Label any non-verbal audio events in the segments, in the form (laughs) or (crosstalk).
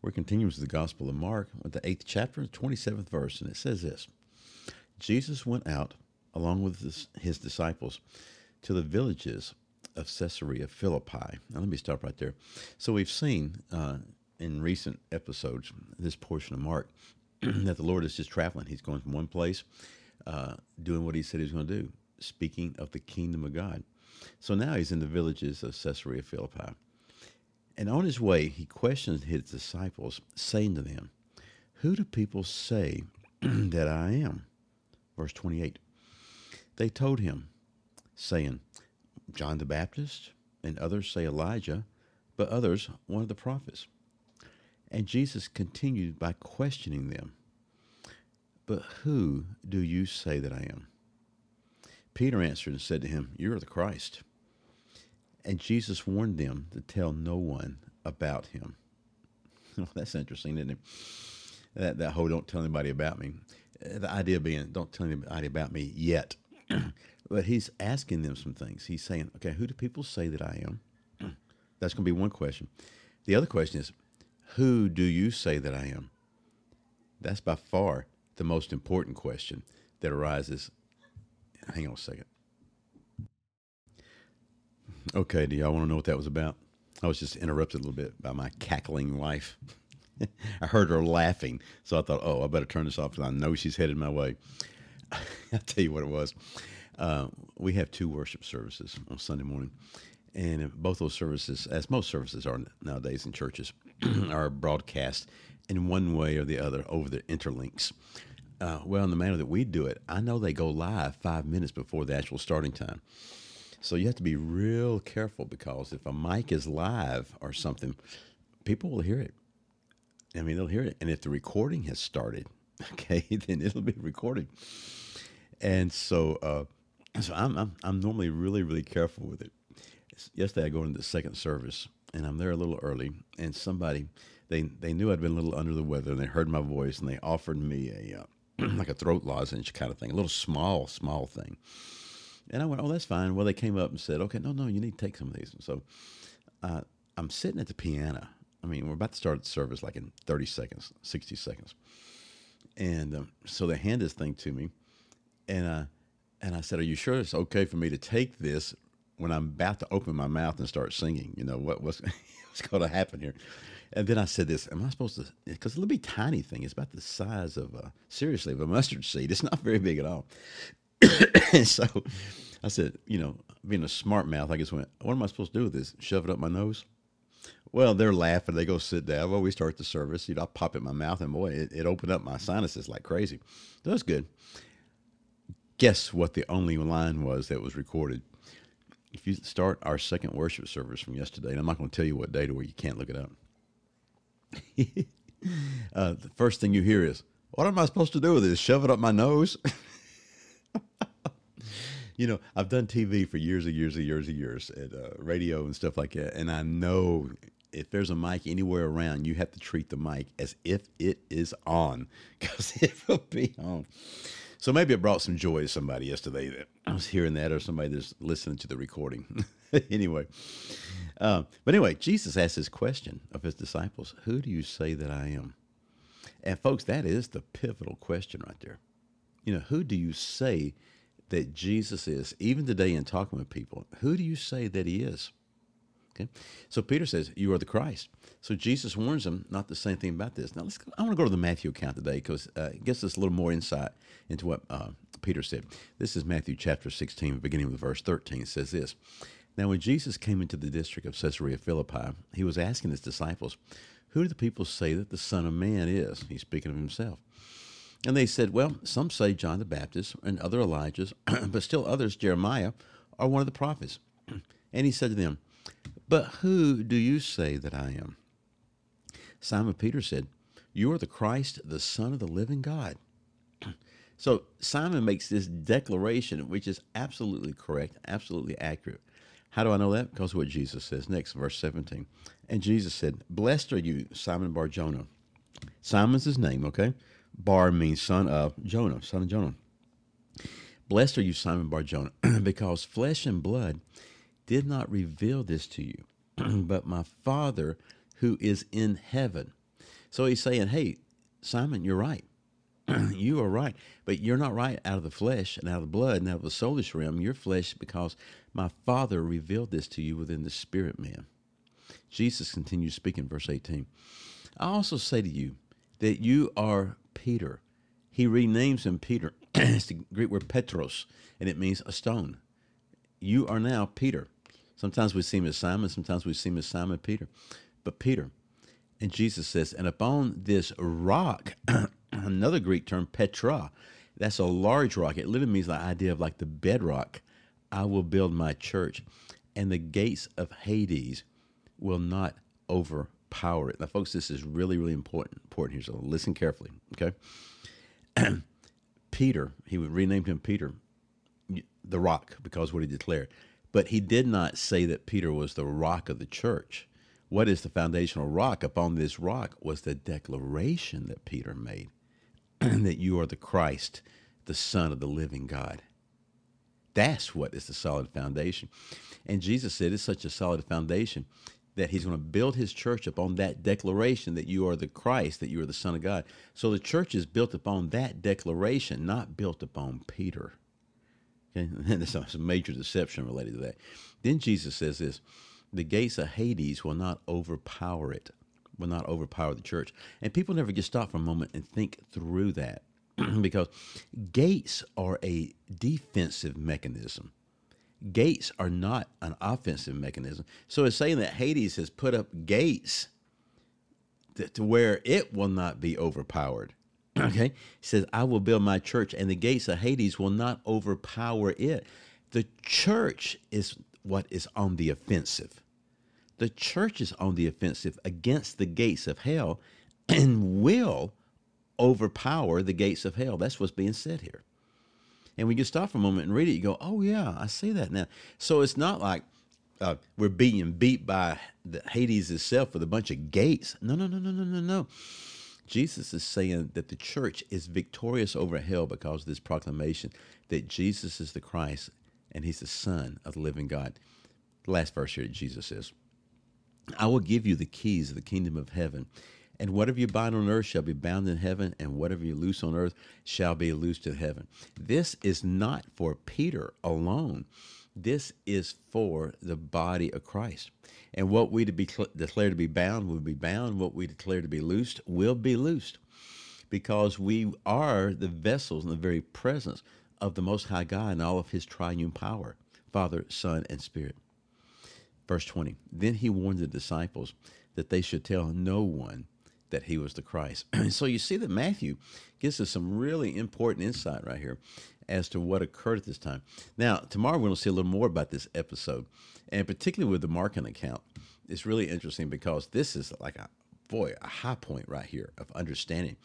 We're continuing with the Gospel of Mark with the eighth chapter, 27th verse, and it says this Jesus went out along with his, his disciples to the villages of Caesarea Philippi. Now, let me stop right there. So, we've seen uh, in recent episodes, this portion of Mark, (clears throat) that the Lord is just traveling. He's going from one place, uh, doing what he said he was going to do, speaking of the kingdom of God. So now he's in the villages of Caesarea Philippi. And on his way, he questioned his disciples, saying to them, Who do people say (clears throat) that I am? Verse 28. They told him, saying, John the Baptist, and others say Elijah, but others one of the prophets. And Jesus continued by questioning them, But who do you say that I am? Peter answered and said to him, You are the Christ. And Jesus warned them to tell no one about him. (laughs) Well, That's interesting, isn't it? That, that whole don't tell anybody about me. The idea being, don't tell anybody about me yet. (clears throat) but he's asking them some things. He's saying, okay, who do people say that I am? (clears throat) That's going to be one question. The other question is, who do you say that I am? That's by far the most important question that arises. Hang on a second. Okay, do y'all want to know what that was about? I was just interrupted a little bit by my cackling wife. (laughs) I heard her laughing, so I thought, oh, I better turn this off because I know she's headed my way. (laughs) I'll tell you what it was. Uh, we have two worship services on Sunday morning, and both those services, as most services are nowadays in churches, (clears throat) are broadcast in one way or the other over the interlinks. Uh, well, in the manner that we do it, I know they go live five minutes before the actual starting time. So you have to be real careful because if a mic is live or something, people will hear it. I mean, they'll hear it. And if the recording has started, (laughs) okay, (laughs) then it'll be recorded. And so, uh, so I'm, I'm, I'm normally really, really careful with it. Yesterday, I go into the second service and I'm there a little early, and somebody, they, they knew I'd been a little under the weather and they heard my voice and they offered me a, uh, (clears throat) like a throat lozenge kind of thing, a little small, small thing. And I went, oh, that's fine. Well, they came up and said, okay, no, no, you need to take some of these. And so uh, I'm sitting at the piano. I mean, we're about to start the service like in 30 seconds, 60 seconds. And um, so they hand this thing to me. And, uh, and I said, are you sure it's okay for me to take this when I'm about to open my mouth and start singing? You know, what, what's, (laughs) what's going to happen here? And then I said this, am I supposed to, because it'll be tiny thing, it's about the size of, a, seriously, of a mustard seed. It's not very big at all. (coughs) so I said, you know, being a smart mouth, I just went, what am I supposed to do with this? Shove it up my nose? Well, they're laughing. They go sit down. Well, we start the service. You know, I pop it in my mouth, and boy, it, it opened up my sinuses like crazy. So that's good. Guess what the only line was that was recorded? If you start our second worship service from yesterday, and I'm not going to tell you what date or where you can't look it up. (laughs) uh, the first thing you hear is, "What am I supposed to do with this? Shove it up my nose?" (laughs) you know, I've done TV for years and years and years and years at uh, radio and stuff like that, and I know if there's a mic anywhere around, you have to treat the mic as if it is on, (laughs) because it will be on. So maybe it brought some joy to somebody yesterday that I was hearing that, or somebody that's listening to the recording. (laughs) anyway, uh, but anyway, Jesus asked this question of his disciples: "Who do you say that I am?" And folks, that is the pivotal question right there. You know, who do you say that Jesus is? Even today, in talking with people, who do you say that he is? Okay, so Peter says, "You are the Christ." So Jesus warns them not the same thing about this. Now, let's. Go, I want to go to the Matthew account today because uh, it gives us a little more insight into what uh, Peter said. This is Matthew chapter 16, beginning with verse 13. It says this. Now, when Jesus came into the district of Caesarea Philippi, he was asking his disciples, "Who do the people say that the Son of Man is?" He's speaking of himself. And they said, Well, some say John the Baptist, and other Elijahs, (clears throat) but still others, Jeremiah, are one of the prophets. (clears throat) and he said to them, But who do you say that I am? Simon Peter said, You are the Christ, the Son of the living God. (clears throat) So Simon makes this declaration, which is absolutely correct, absolutely accurate. How do I know that? Because of what Jesus says next, verse 17. And Jesus said, Blessed are you, Simon Bar Jonah. Simon's his name, okay? Bar means son of Jonah, son of Jonah. Blessed are you, Simon Bar Jonah, (clears throat) because flesh and blood did not reveal this to you, (clears throat) but my Father who is in heaven. So he's saying, Hey, Simon, you're right. (clears throat) you are right, but you're not right out of the flesh and out of the blood and out of the soulish realm. You're flesh because my Father revealed this to you within the spirit man. Jesus continues speaking, verse 18. I also say to you that you are Peter. He renames him Peter. (clears throat) it's the Greek word Petros, and it means a stone. You are now Peter. Sometimes we see him as Simon, sometimes we see him as Simon Peter. But Peter, and Jesus says, and upon this rock, (clears throat) another Greek term, Petra, that's a large rock. It literally means the idea of like the bedrock. I will build my church, and the gates of Hades will not overpower it. Now, folks, this is really, really important. Important here. So listen carefully. Okay. (clears throat) Peter, he renamed him Peter, the rock, because what he declared. But he did not say that Peter was the rock of the church. What is the foundational rock? Upon this rock was the declaration that Peter made (clears throat) that you are the Christ, the Son of the living God. That's what is the solid foundation. And Jesus said it's such a solid foundation that he's going to build his church upon that declaration that you are the Christ, that you are the Son of God. So the church is built upon that declaration, not built upon Peter. Okay? (laughs) And there's some major deception related to that. Then Jesus says this the gates of Hades will not overpower it, will not overpower the church. And people never get stopped for a moment and think through that (clears throat) because gates are a defensive mechanism gates are not an offensive mechanism. So it's saying that Hades has put up gates to, to where it will not be overpowered. (clears throat) Okay? He says, I will build my church, and the gates of Hades will not overpower it. The church is what is on the offensive. The church is on the offensive against the gates of hell (clears throat) and will overpower the gates of hell. That's what's being said here. And we you stop for a moment and read it, you go, oh, yeah, I see that now. So it's not like uh, we're being beat by the Hades itself with a bunch of gates. No, no, no, no, no, no, no. Jesus is saying that the church is victorious over hell because of this proclamation that Jesus is the Christ and he's the Son of the living God. The last verse here, Jesus says, I will give you the keys of the kingdom of heaven. And whatever you bind on earth shall be bound in heaven, and whatever you loose on earth shall be loosed in heaven. This is not for Peter alone. This is for the body of Christ. And what we declare to be bound will be bound. What we declare to be loosed will be loosed. Because we are the vessels in the very presence of the Most High God and all of his triune power, Father, Son, and Spirit. Verse 20 Then he warned the disciples that they should tell no one that he was the Christ. (clears throat) so you see that Matthew gives us some really important insight right here as to what occurred at this time. Now, tomorrow we're going to see a little more about this episode, and particularly with the Markan account. It's really interesting because this is like a boy, a high point right here of understanding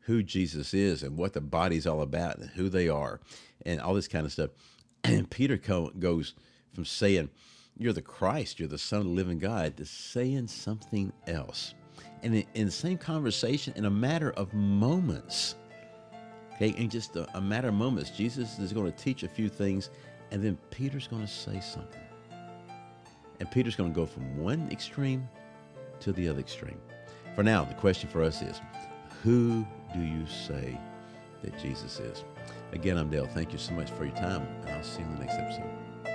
who Jesus is and what the body's all about and who they are and all this kind of stuff. (clears throat) And Peter goes from saying, You're the Christ, you're the Son of the living God, to saying something else and in the same conversation in a matter of moments. Okay, in just a, a matter of moments, Jesus is going to teach a few things, and then Peter's going to say something. And Peter's going to go from one extreme to the other extreme. For now, the question for us is who do you say that Jesus is? Again, I'm Dale. Thank you so much for your time, and I'll see you in the next episode.